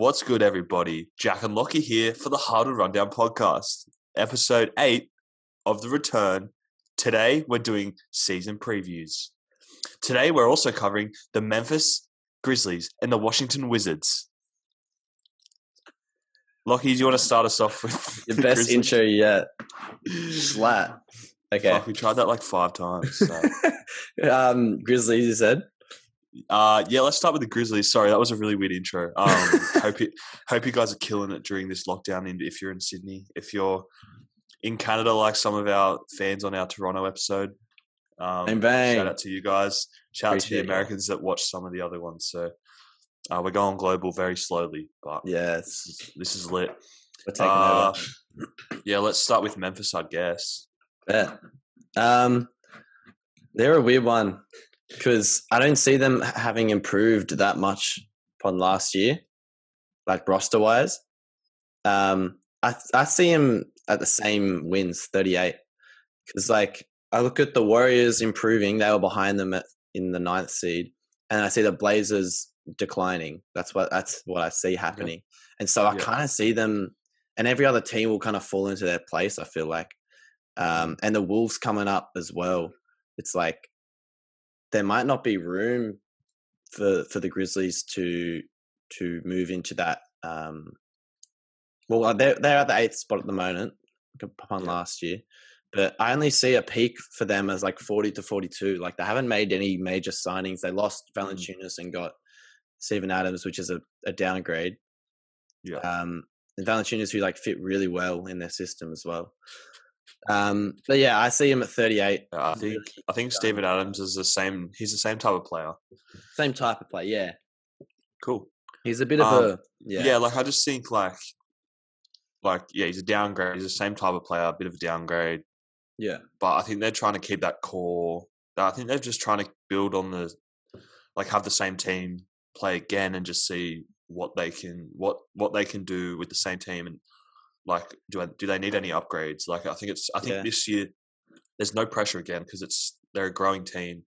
What's good, everybody? Jack and Lockie here for the Hardwood Rundown podcast, episode eight of the return. Today, we're doing season previews. Today, we're also covering the Memphis Grizzlies and the Washington Wizards. Lockie, do you want to start us off with The the best Grizzlies? intro yet. Slat. Okay. Fuck, we tried that like five times. So. um, Grizzlies, you said. Uh, yeah, let's start with the Grizzlies. Sorry, that was a really weird intro. Um, hope you hope you guys are killing it during this lockdown. If you're in Sydney, if you're in Canada, like some of our fans on our Toronto episode, um, Bang, bang. shout out to you guys. Shout out to the Appreciate. Americans that watch some of the other ones. So uh, we're going global very slowly, but Yes. this is, this is lit. We're taking Uh, over. yeah, let's start with Memphis, I guess. Yeah. Um, they're a weird one because I don't see them having improved that much upon last year, like roster wise. Um, I I see them at the same wins, thirty eight. Because like I look at the Warriors improving, they were behind them at, in the ninth seed, and I see the Blazers declining. That's what that's what I see happening, and so I Yeah. kind of see them, and every other team will kind of fall into their place. I feel like, um, and the Wolves coming up as well. It's like there might not be room for for the Grizzlies to to move into that. Um, well, uh, they're they're at the eighth spot at the moment upon Yeah. last year, but I only see a peak for them as like forty to forty two. Like they haven't made any major signings. They lost Mm. Valanciunas and got Steven Adams, which is a, a downgrade. Yeah. Um, and Valanciunas who like fit really well in their system as well. Um, but yeah, I see him at thirty eight. Uh, I think I think Steven Adams is the same. He's the same type of player. Same type of player. yeah. Cool. He's a bit of Um, a yeah. yeah. like I just think like like yeah, he's a downgrade. He's the same type of player, a bit of a downgrade. yeah. But I think they're trying to keep that core. I think they're just trying to build on the like have the same team play again and just see what they can what what they can do with the same team and like do I, do they need any upgrades? Like I think it's I think Yeah. this year there's no pressure again because it's they're a growing team.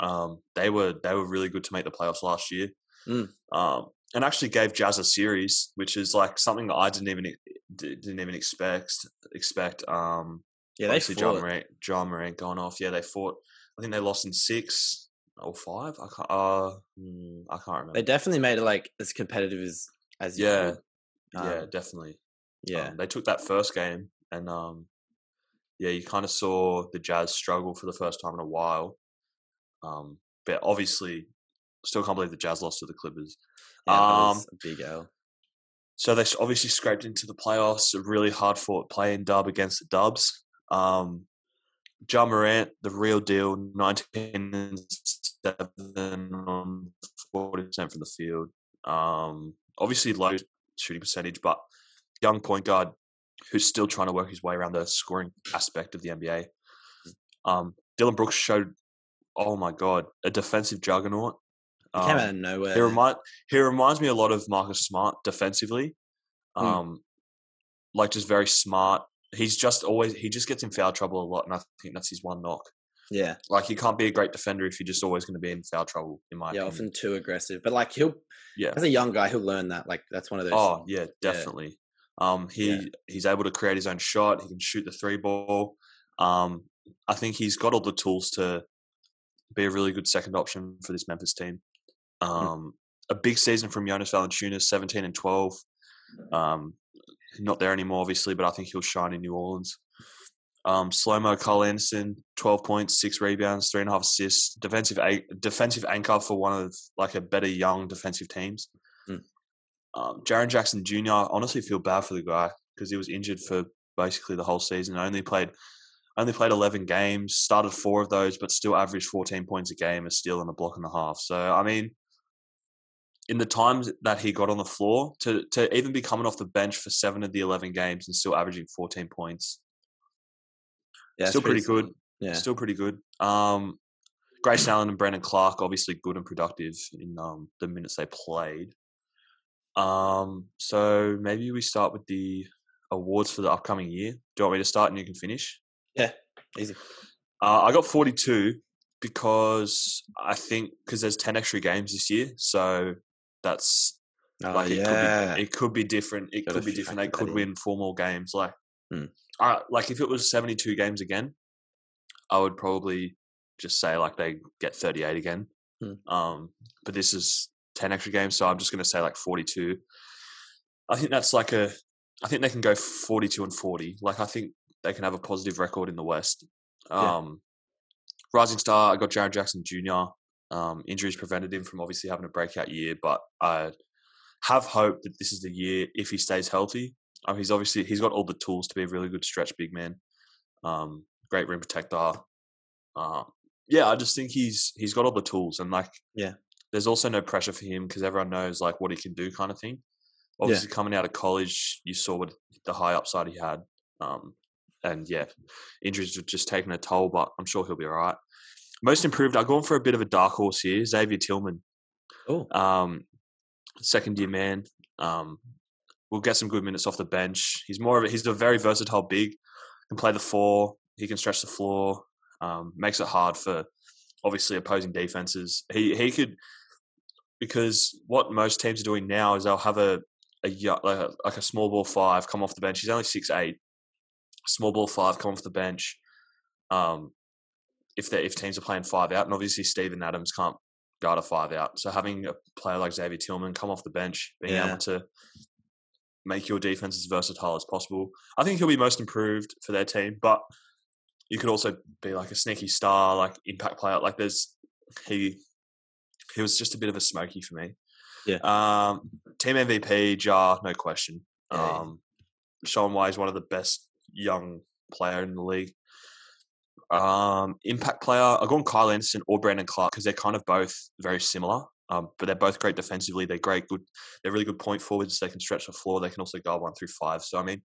Um, they were they were really good to make the playoffs last year. Mm. Um, and actually gave Jazz a series, which is like something that I didn't even didn't even expect expect. Um, Yeah, they obviously John fought. Morant, Ja Morant going off. Yeah, they fought. I think they lost in six or five. I can't. Uh, hmm, I can't remember. They definitely made it like as competitive as as you yeah, could. yeah, Um, definitely. Yeah. Um, they took that first game, and um, yeah, you kind of saw the Jazz struggle for the first time in a while. Um, but obviously, still can't believe the Jazz lost to the Clippers. yeah, um, big L. So they obviously scraped into the playoffs. A really hard fought play-in dub against the Dubs. Um, Ja Morant, the real deal, nineteen and seven on forty percent from the field. Um, obviously low shooting percentage, but young point guard who's still trying to work his way around the scoring aspect of the NBA. Um, Dillon Brooks showed, oh my god, a defensive juggernaut. He came Um, out of nowhere. he remind he reminds me a lot of Marcus Smart defensively. Hmm. Um like just very smart. He's just always he just gets in foul trouble a lot and I think that's his one knock. yeah, Like you can't be a great defender if you're just always going to be in foul trouble in my yeah, opinion. often too aggressive. But like he'll, Yeah. as a young guy, he'll learn that. Like that's one of those. Oh, yeah, definitely. Um he Yeah. he's able to create his own shot, he can shoot the three ball. Um I think he's got all the tools to be a really good second option for this Memphis team. Hmm. Um, a big season from Jonas Valanciunas, 17 and 12. Um, not there anymore, obviously, but I think he'll shine in New Orleans. Um, Slomo Kyle Anderson, 12 points, six rebounds, three and a half assists. Defensive a- defensive anchor for one of like a better young defensive teams. Um, Jaren Jackson Jr. I honestly feel bad for the guy because he was injured for basically the whole season. Only played only played 11 games, started four of those, but still averaged 14 points a game, a steal and a block and a half. So, I mean, in the times that he got on the floor, to, to even be coming off the bench for seven of the 11 games and still averaging 14 points, yeah, still it's pretty good. Yeah, still pretty good. Um, Grayson Allen and Brandon Clarke, obviously good and productive in um, the minutes they played. Um, so maybe we start with the awards for the upcoming year. Do you want me to start and you can finish? yeah, easy. Uh, I got 42 because I think because there's 10 extra games this year, so that's Oh, like it yeah. could be, it could be different. It Gotta could be different. They could in. win four more games. Like, Hmm. uh, like if it was seventy-two games again, I would probably just say like they get thirty-eight again. Hmm. Um, but this is ten extra games, so I'm just going to say like forty-two. I think that's like a. I think they can go forty-two and forty. Like I think they can have a positive record in the West. Yeah. Um, Rising star, I got Jaren Jackson Jr. Um, injuries prevented him from obviously having a breakout year, but I have hope that this is the year if he stays healthy. He's obviously he's got all the tools to be a really good stretch big man. Um, great rim protector. Uh, yeah, I just think he's he's got all the tools and like Yeah. There's also no pressure for him because everyone knows like what he can do, kind of thing. Obviously, coming out of college, you saw what the high upside he had. Um, and yeah, injuries have just taken a toll, but I'm sure he'll be all right. Most improved, I've gone for a bit of a dark horse here, Xavier Tillman. Oh, Um, second year man. Um, will get some good minutes off the bench. He's more of a, he's a very versatile big. Can play the four. He can stretch the floor. Um, makes it hard for obviously opposing defenses. He he could because what most teams are doing now is they'll have a a like a, like a small ball five come off the bench. He's only six eight. Small ball five come off the bench. Um, if they if teams are playing five out, and obviously Steven Adams can't guard a five out, so having a player like Xavier Tillman come off the bench, being Yeah. able to make your defense as versatile as possible, I think he'll be most improved for their team. But you could also be like a sneaky star, like impact player. Like there's he he was just a bit of a smoky for me. Yeah. Um, team MVP, Ja, no question. Um, Sean White is one of the best young player in the league. Um, impact player, I've gone Kyle Anderson or Brandon Clarke because they're kind of both very similar. Um, but they're both great defensively. They're great, good. They're really good point forwards. They can stretch the floor. They can also guard one through five. So I mean,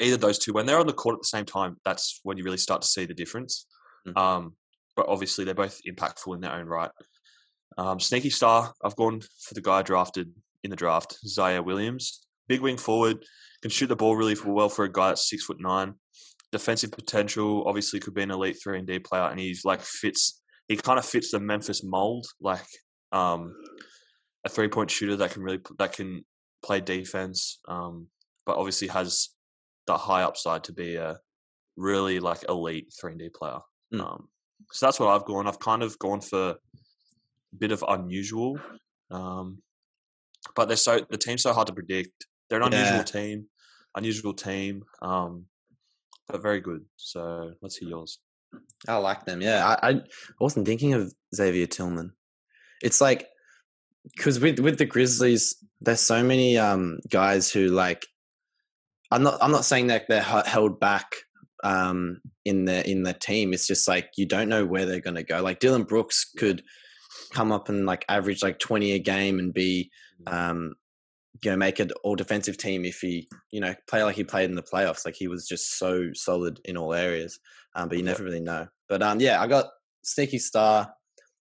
either those two, when they're on the court at the same time, that's when you really start to see the difference. Mhm. Um, but obviously, they're both impactful in their own right. Um, sneaky star, I've gone for the guy drafted in the draft, Ziaire Williams. Big wing forward, can shoot the ball really well for a guy that's six foot nine. Defensive potential, obviously, could be an elite three and D player, and he's like fits. He kind of fits the Memphis mold, like um, a three point shooter that can really that can play defense, um, but obviously has the high upside to be a really like elite three and D player. Mm. Um, so that's what I've gone. I've kind of gone for bit of unusual, um, but they're so the team's so hard to predict. They're an unusual Yeah. team, unusual team, um, but very good. So let's hear yours. I like them. Yeah, I, I wasn't thinking of Xavier Tillman. It's like because with with the Grizzlies, there's so many um guys who like. I'm not. I'm not saying that they're held back um in the in the team. It's just like you don't know where they're going to go. Like Dillon Brooks could come up and like average like 20 a game and be um you know make an all defensive team if he you know play like he played in the playoffs like he was just so solid in all areas um, but you never really know. But um yeah i got sneaky star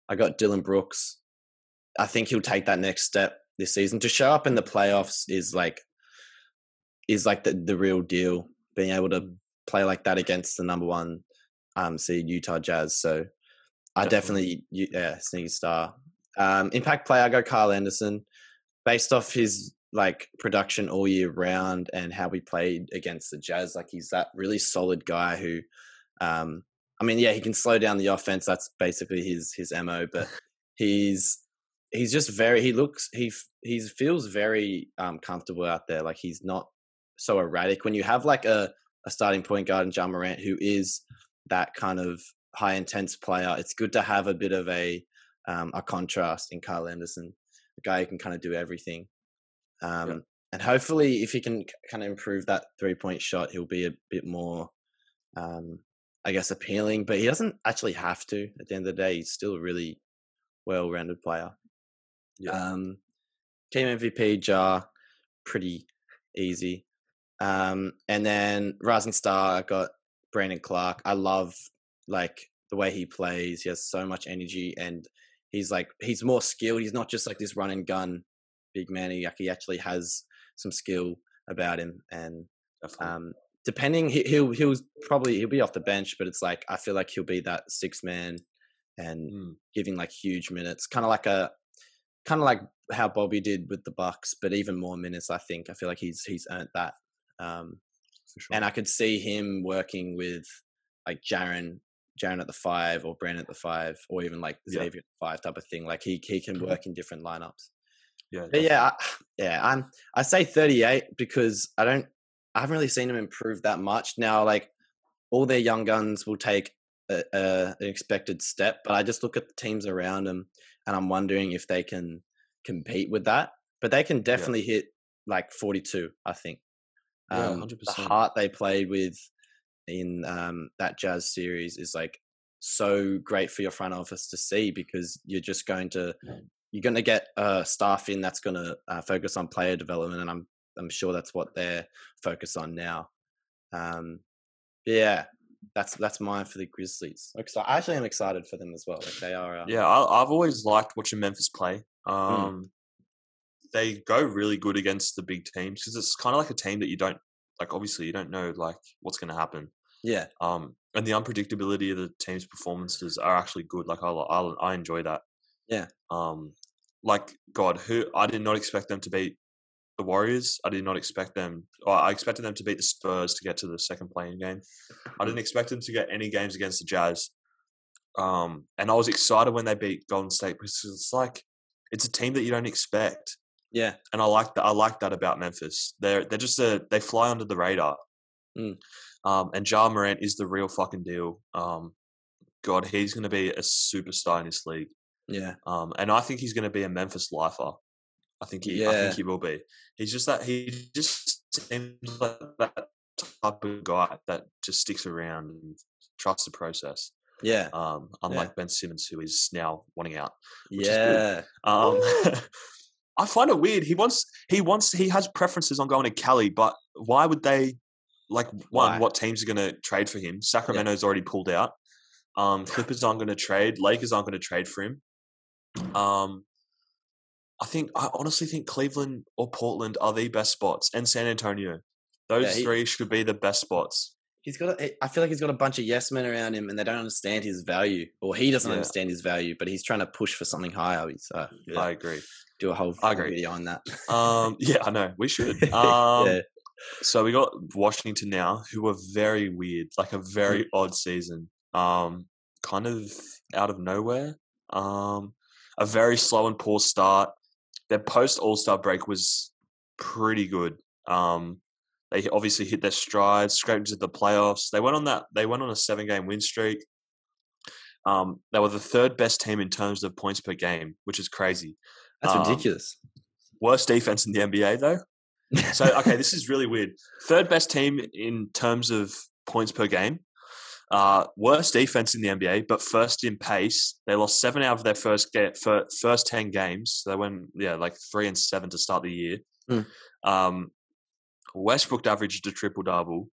i got dillon brooks. I think he'll take that next step this season. To show up in the playoffs is like is like the, the real deal being able to play like that against the number one um seed utah jazz so i Definitely. yeah sneaky star um impact player i go kyle anderson based off his like production all year round and how he played against the Jazz. Like he's that really solid guy who, um, I mean, yeah, he can slow down the offense. That's basically his his mo. But he's he's just very. He looks he he feels very um, comfortable out there. Like he's not so erratic. When you have like a a starting point guard in Ja Morant who is that kind of high intense player, it's good to have a bit of a um, a contrast in Kyle Anderson a guy who can kind of do everything. Um, And hopefully, if he can kind of improve that three point shot, he'll be a bit more, um, I guess, appealing. But he doesn't actually have to. At the end of the day, he's still a really well rounded player. Yeah. Um, team MVP, Ja, pretty easy. Um, and then Rising Star, I got Brandon Clarke. I love like the way he plays. He has so much energy and he's like he's more skilled. He's not just like this run and gun big man. He, like, he actually has some skill about him. And um, depending, he, he'll he'll probably he'll be off the bench, but it's like I feel like he'll be that six man and Mm. giving like huge minutes, kind of like a kind of like how Bobby did with the Bucks, but even more minutes. I think I feel like he's he's earned that. Um, For and I could see him working with like Jaren, Jaren at the five, or Brandon at the five, or even like Yeah. Xavier at the five type of thing. Like he he can Mhm. work in different lineups. yeah, But yeah, I, yeah, I'm I say 38 because I don't I haven't really seen him improve that much. Now, like all their young guns will take a, a, an expected step, but I just look at the teams around them and I'm wondering if they can compete with that. But they can definitely hit like 42, I think. Yeah, Um, 100%. The heart they played with in um, that Jazz series is like so great for your front office to see because you're just going to you're going to get uh, staff in that's going to uh, focus on player development, and I'm I'm sure that's what they're focused on now. Um, yeah, that's that's mine for the Grizzlies. Like, so I actually am excited for them as well. Like they are. Uh, Yeah, I, I've always liked watching Memphis play. Um, They go really good against the big teams because it's kind of like a team that you don't like. Obviously, you don't know like what's going to happen. yeah, Um, and the unpredictability of the team's performances are actually good. Like I, I, I enjoy that. Yeah. Um, like God, who I did not expect them to beat the Warriors. I did not expect them. Or I expected them to beat the Spurs to get to the second play-in game. I didn't expect them to get any games against the Jazz. Um, and I was excited when they beat Golden State because it's like it's a team that you don't expect, yeah, and I like that. I like that about Memphis. They're they're just a they fly under the radar. Mm. Um, and Ja Morant is the real fucking deal. Um, God, he's going to be a superstar in this league. yeah, Um, and I think he's going to be a Memphis lifer. I think he, I Yeah. think he will be. He's just that he just seems like that type of guy that just sticks around and trusts the process. yeah, Um, unlike Ben Simmons, who is now wanting out. which is good. yeah. Um, I find it weird. He wants, he wants, he has preferences on going to Cali, but why would they? Like, one, Why? what teams are going to trade for him? Sacramento's already pulled out. Um, Clippers aren't going to trade. Lakers aren't going to trade for him. Um, I think I honestly think Cleveland or Portland are the best spots, and San Antonio. Those he- three should be the best spots. He's got. A, I feel like he's got a bunch of yes men around him, and they don't understand his value, or he doesn't Yeah. understand his value. But he's trying to push for something higher. So yeah, I agree. Do a whole I agree. video on that. Um, yeah, I know we should. Um, yeah, So we got Washington now, who were very weird, like a very odd season. Um, kind of out of nowhere. Um, a very slow and poor start. Their post All Star break was pretty good. Um, they obviously hit their stride, scraped into the playoffs. They went on that. They went on a seven game win streak. Um, they were the third best team in terms of points per game, which is crazy. That's um, ridiculous. Worst defense in the NBA though. So okay, this is really weird. Third best team in terms of points per game. Uh, worst defense in the NBA, but first in pace. They lost seven out of their first get fir- first ten games. They went yeah like three and seven to start the year. Hmm. Um, Westbrook averaged a triple double.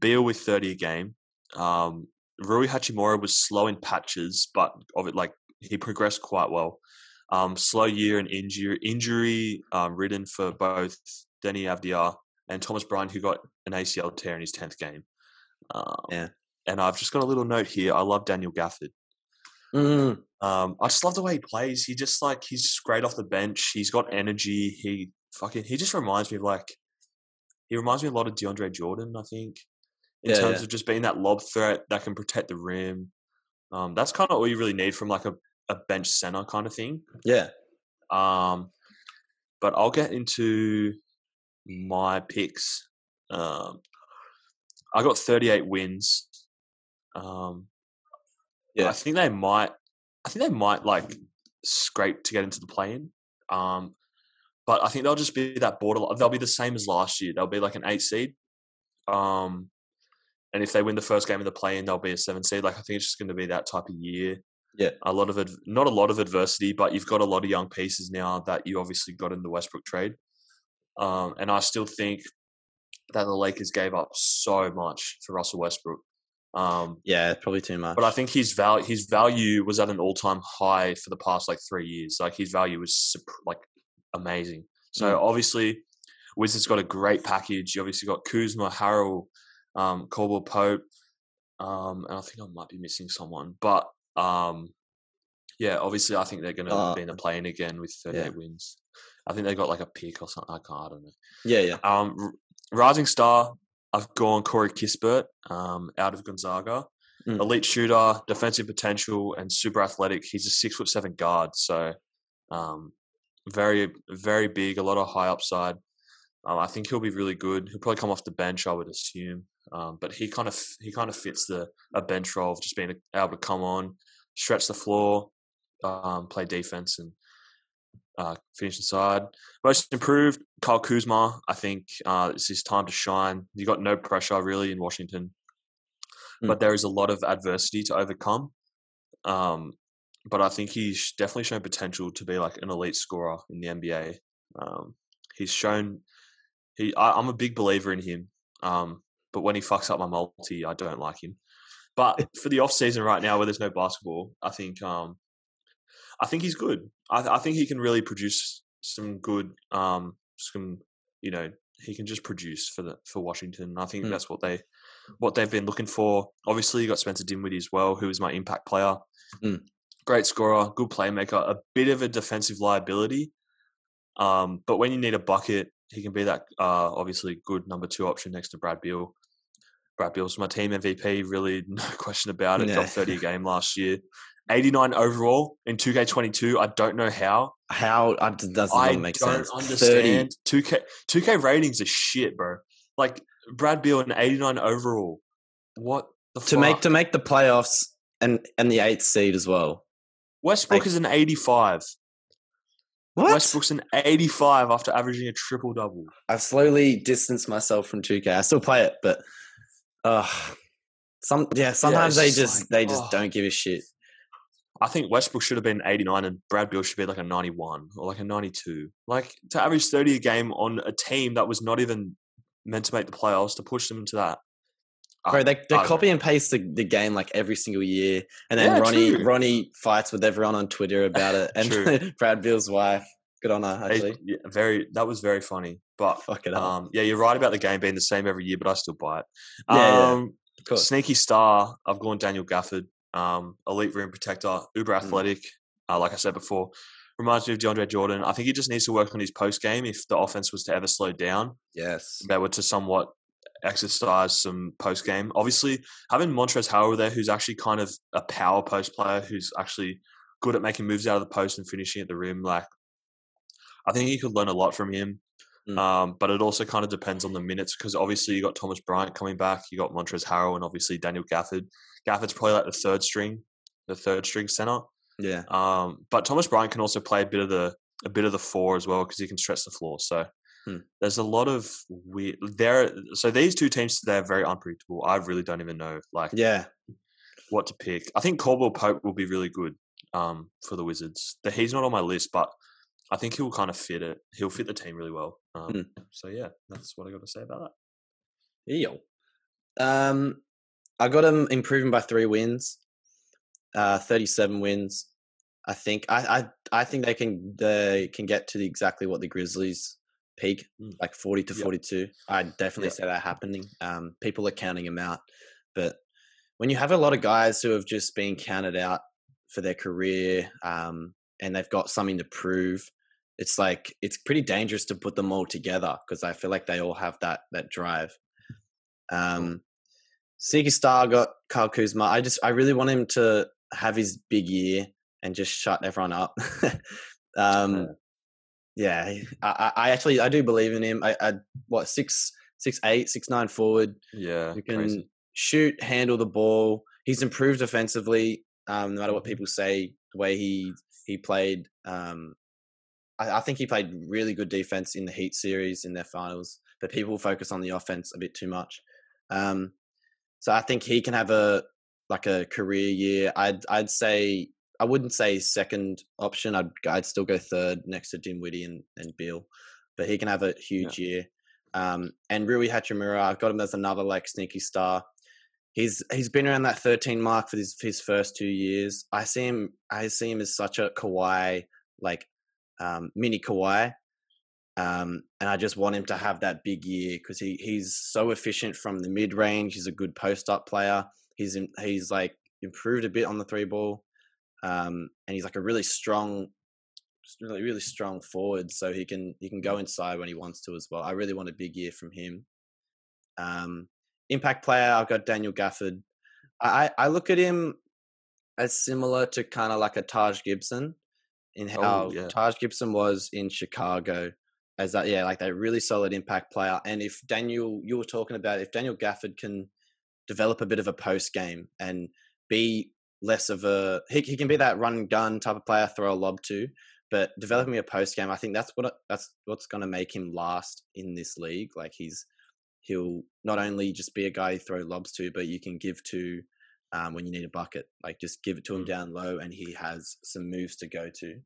Beal with thirty a game. Um, Rui Hachimura was slow in patches, but of it like he progressed quite well. Um, slow year and injury injury um, ridden for both Deni Avdija and Thomas Bryant, who got an ACL tear in his tenth game. Um, Yeah. And I've just got a little note here. I love Daniel Gafford. Mm, Um, I just love the way he plays. He just like he's great off the bench. He's got energy. He fucking he just reminds me of like he reminds me a lot of DeAndre Jordan. I think in Yeah, terms yeah. of just being that lob threat that can protect the rim. Um, that's kind of all you really need from like a, a bench center kind of thing. yeah, Um, but I'll get into my picks. Um, I got 38 wins. Um, Yeah. I think they might. I think they might like scrape to get into the play-in. Um, but I think they'll just be that border. They'll be the same as last year. They'll be like an eight seed. Um, and if they win the first game of the play-in, they'll be a seven seed. Like I think it's just going to be that type of year. Yeah. a lot of ad- not a lot of adversity, but you've got a lot of young pieces now that you obviously got in the Westbrook trade. Um, and I still think that the Lakers gave up so much for Russell Westbrook. Um, yeah. Probably too much. but I think his value his value was at an all time high for the past like three years. Like his value was like amazing. So obviously, Wizards got a great package. You obviously got Kuzma, Harrell, um, Caldwell Pope, um, and I think I might be missing someone. But um, Yeah, obviously, I think they're going to Uh, be in the plane again with 38 yeah. wins. I think they got like a pick or something. I can't. I don't know. Yeah, yeah. Um, r- rising star, I've gone Corey Kispert um, out of Gonzaga. Mm. Elite shooter, defensive potential, and super athletic. He's a six foot seven guard, so um, very very big. A lot of high upside. Um, I think he'll be really good. He'll probably come off the bench, I would assume. Um, but he kind of he kind of fits the a bench role of just being able to come on, stretch the floor, um, play defense, and uh, finish inside. Most improved, Kyle Kuzma. I think uh, it's his time to shine. You got no pressure really in Washington, Mm. but there is a lot of adversity to overcome. Um, but I think he's definitely shown potential to be like an elite scorer in the NBA. Um, he's shown he. I, I'm a big believer in him. Um, but when he fucks up my multi, I don't like him. But for the off season right now, where there's no basketball, I think um, I think he's good. I, I think he can really produce some good, um, some you know, he can just produce for the for Washington. I think Mm. that's what they what they've been looking for. Obviously, you got Spencer Dinwiddie as well, who is my impact player. Mm. Great scorer, good playmaker, a bit of a defensive liability. Um, but when you need a bucket, he can be that uh, obviously good number two option next to Brad Beal. Brad Beal's my team MVP, really no question about it. Yeah. Dropped 30 a game last year. 89 overall in 2K22. I don't know how. How uh, does I not make don't sense? understand. 2K 2K ratings are shit, bro. Like Brad Beal an 89 overall. What the to fuck? make to make the playoffs and and the eighth seed as well. Westbrook like- is an 85. What? Westbrook's an 85 after averaging a triple double. I've slowly distanced myself from 2K. I still play it, but uh some yeah, sometimes they it's just like, they just oh. don't give a shit. I think Westbrook should have been 89 and Brad Beal should be like a 91 or like a 92. Like to average 30 a game on a team that was not even meant to make the playoffs to push them into that. Bro, they they copy know. and paste the, the game like every single year, and then Yeah, Ronnie true. Ronnie fights with everyone on Twitter about it, and Brad Beal's wife, good on her actually. yeah, very that was very funny. But it up, um, yeah, you're right about the game being the same every year, but I still buy it. Yeah, yeah. Um, of course. Sneaky star, I've gone Daniel Gafford, um, elite rim protector, uber Mm. athletic. Uh, like I said before, reminds me of DeAndre Jordan. I think he just needs to work on his post game if the offense was to ever slow down. Yes, They were to somewhat exercise some post game. Obviously, having Montrezl Harrell there, who's actually kind of a power post player, who's actually good at making moves out of the post and finishing at the rim. Like, I think you could learn a lot from him. Mm. Um, but it also kind of depends on the minutes because obviously you got Thomas Bryant coming back, you got Montrezl Harrell, and obviously Daniel Gafford. Gafford's probably like the third string, the third string center. yeah, Um, but Thomas Bryant can also play a bit of the a bit of the four as well because he can stretch the floor. So Hmm. there's a lot of weird there. So these two teams today are very unpredictable. I really don't even know like yeah. what to pick. I think Caldwell Pope will be really good um, for the Wizards. The, he's not on my list, but I think he'll kind of fit it. He'll fit the team really well. Um, Hmm. So yeah, that's what I got to say about that. Yo. Um, I got him improving by three wins, uh, thirty-seven wins. I think I, I I think they can they can get to the, exactly what the Grizzlies peak, Mm. like forty to Yep. forty-two. I definitely Yep. say that happening. Um, people are counting him out, but when you have a lot of guys who have just been counted out for their career, um, and they've got something to prove, it's like it's pretty dangerous to put them all together because I feel like they all have that that drive. Um, Siki Star got Kyle Kuzma. I just I really want him to have his big year and just shut everyone up. um, yeah, I, I actually I do believe in him. I, I what six six eight six nine forward Yeah, who can crazy. shoot, handle the ball. He's improved offensively. Um, no matter what Mhm. people say, the way he he played, um, I, I think he played really good defense in the Heat series in their finals. But people focus on the offense a bit too much. Um, so I think he can have a like a career year. I'd I'd say I wouldn't say second option. I'd I'd still go third next to Dinwiddie and and Beal, but he can have a huge year. Um, and Rui Hachimura, I've got him as another like sneaky star. He's he's been around that 13 mark for his his first two years. I see him I see him as such a Kawhi like um, mini Kawhi. Um, and I just want him to have that big year because he he's so efficient from the mid range. He's a good post up player. He's in, he's like improved a bit on the three ball. um, and he's like a really strong, really really strong forward. So he can he can go inside when he wants to as well. I really want a big year from him. Um, impact player, I've got Daniel Gafford. I I look at him as similar to kind of like a Taj Gibson in how oh, oh, yeah. Taj Gibson was in Chicago as that yeah like that really solid impact player and if Daniel you were talking about if Daniel Gafford can develop a bit of a post game and be less of a he, he can be that run and gun type of player throw a lob to but developing a post game I think that's what that's what's going to make him last in this league like he's he'll not only just be a guy you throw lobs to but you can give to um, when you need a bucket like just give it to him Mm. down low and he has some moves to go to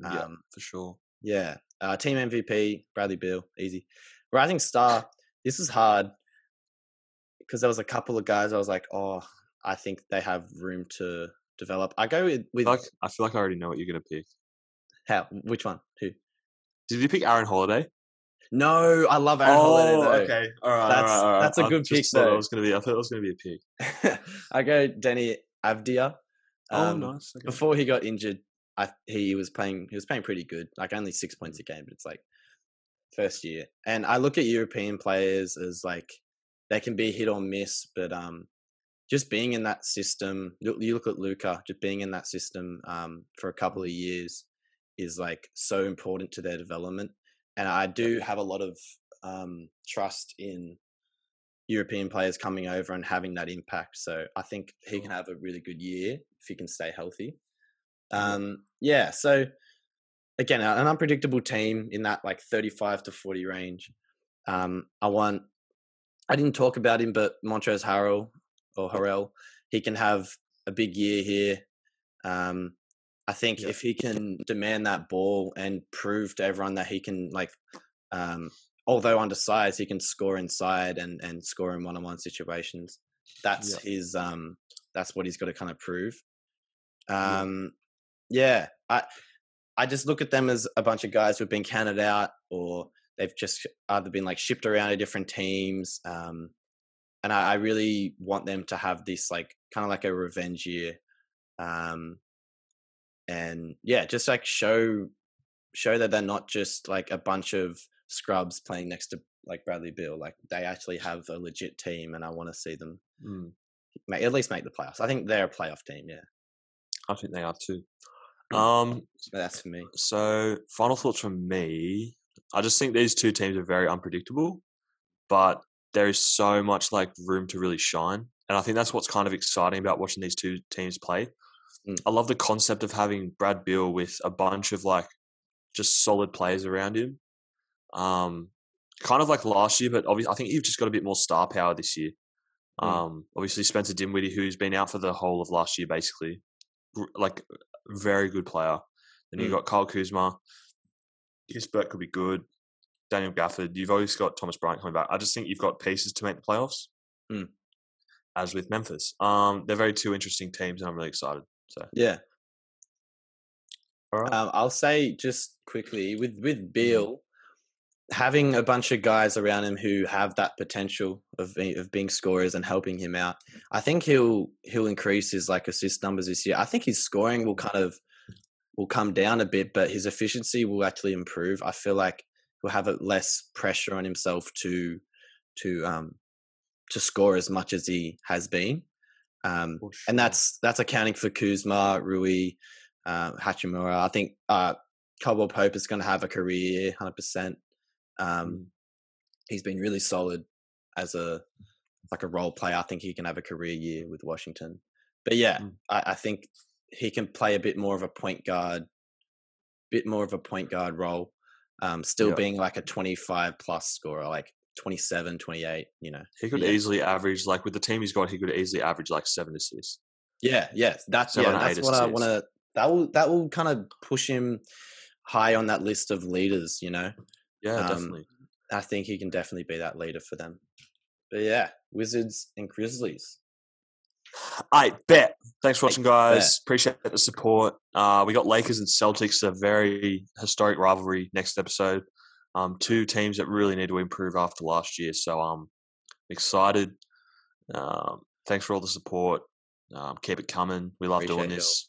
yeah, um, for sure. yeah. Uh, team MVP, Bradley Beal, easy. Rising star, this is hard because there was a couple of guys I was like, oh, I think they have room to develop. I go with, I feel, like, I feel like I already know what you're going to pick. how? Which one? Who? Did you pick Aaron Holiday? No, I love Aaron Holiday though. Oh, okay. All right. That's- all right, all right. that's a I good pick, though. It was going to be. I thought it was going to be a pick. I go Deni Avdija. Oh, Um, nice. Okay. Before he got injured, I, he was playing. He was playing pretty good, like only six points a game. But it's like first year, and I look at European players as like they can be hit or miss, but um, just being in that system. You you look at Luka, just being in that system um for a couple of years is like so important to their development, and I do have a lot of um trust in European players coming over and having that impact. So I think he can have a really good year if he can stay healthy. Yeah. Um, yeah. So again, an unpredictable team in that like 35 to 40 range. Um, I want. I didn't talk about him, but Montrezl Harrell or Harrell, he can have a big year here. Um, I think Yeah. if he can demand that ball and prove to everyone that he can like um, although undersized, he can score inside and and score in one on one situations. That's his um that's what he's got to kind of prove. Yeah. Um yeah, I I just look at them as a bunch of guys who've been counted out or they've just either been like shipped around to different teams. Um and I, I really want them to have this like kind of like a revenge year. Um and yeah, just like show show that they're not just like a bunch of scrubs playing next to like Bradley Beal. Like they actually have a legit team, and I want to see them Mm, ma- at least make the playoffs. I think they're a playoff team. Yeah, I think they are too. Mm. Um. that's for me. So, final thoughts from me. I just think these two teams are very unpredictable, but there is so much like room to really shine, and I think that's what's kind of exciting about watching these two teams play. Mm. I love the concept of having Brad Beal with a bunch of like just solid players around him. Um, kind of like last year, but obviously, I think you've just got a bit more star power this year. Mm. Um, obviously Spencer Dinwiddie, who's been out for the whole of last year, basically, like very good player. Then you Mm. got Kyle Kuzma. His Burt could be good. Daniel Gafford. You've always got Thomas Bryant coming back. I just think you've got pieces to make the playoffs. Mm. As with Memphis, um, they're very two interesting teams, and I'm really excited. So, Yeah, all right. um, I'll say just quickly with with Beal having a bunch of guys around him who have that potential of of being scorers and helping him out. I think he'll he'll increase his like assist numbers this year. I think his scoring will kind of will come down a bit, but his efficiency will actually improve. I feel like he'll have a less pressure on himself to to um to score as much as he has been. Um, For and that's that's accounting for Kuzma, Rui, uh, Hachimura. I think uh, Caldwell Pope is going to have a career hundred percent. Um, Mm. he's been really solid as a like a role player. I think he can have a career year with Washington. But yeah, Mm. I, I think he can play a bit more of a point guard, bit more of a point guard role. Um, still Yeah. being like a twenty-five plus scorer, like 27, 28, You know, he could yeah. easily average like with the team he's got, he could easily average like seven assists. Yeah, yeah, that's Seven yeah, that's what I assists. want to. That will that will kind of push him high on that list of leaders. You know, Yeah, Um, definitely. I think he can definitely be that leader for them. But yeah, Wizards and Grizzlies. I bet. Thanks for watching, guys. Appreciate the support. Uh, we got Lakers and Celtics, a very historic rivalry next episode. Um, two teams that really need to improve after last year. So I'm excited. Um, thanks for all the support. Um, keep it coming. We love doing Appreciate y'all. this.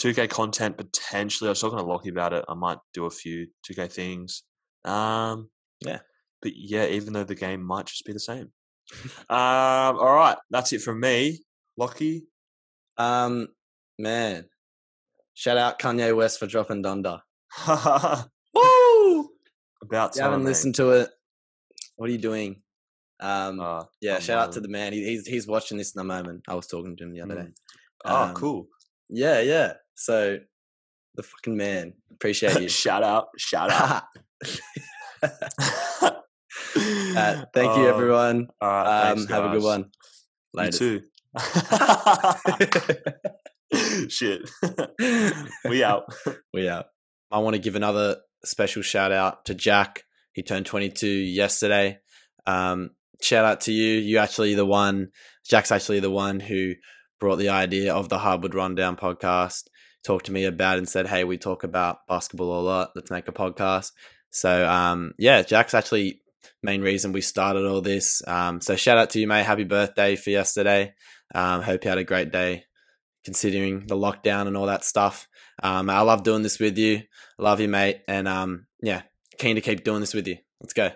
2K content potentially. I was talking to Lockie about it. I might do a few 2K things. Um, Yeah. But yeah, even though the game might just be the same. um, all right, that's it from me, Lockie. Um, man, shout out Kanye West for dropping Donda. About you haven't listened to it, what are you doing? Um, Uh, yeah, shout out to the man. He, he's he's watching this in the moment. I was talking to him the other day. oh, Um, cool. Yeah, yeah. So the fucking man. Appreciate you. shout out, shout out. uh, thank you, Oh, everyone. All right, Um, thanks, have a good one. You Later. too. Shit. we out. we out. I want to give another special shout out to Jack. He turned 22 yesterday. Um, shout out to you. You actually the one. Jack's actually the one who brought the idea of the Hardwood Rundown podcast. Talked to me about and said, "Hey, we talk about basketball a lot. Let's make a podcast." So, um, yeah, Jack's actually main reason we started all this. Um, so, shout out to you, mate. Happy birthday for yesterday. Um, hope you had a great day, considering the lockdown and all that stuff. Um, I love doing this with you. Love you, mate. And um, yeah, keen to keep doing this with you. Let's go.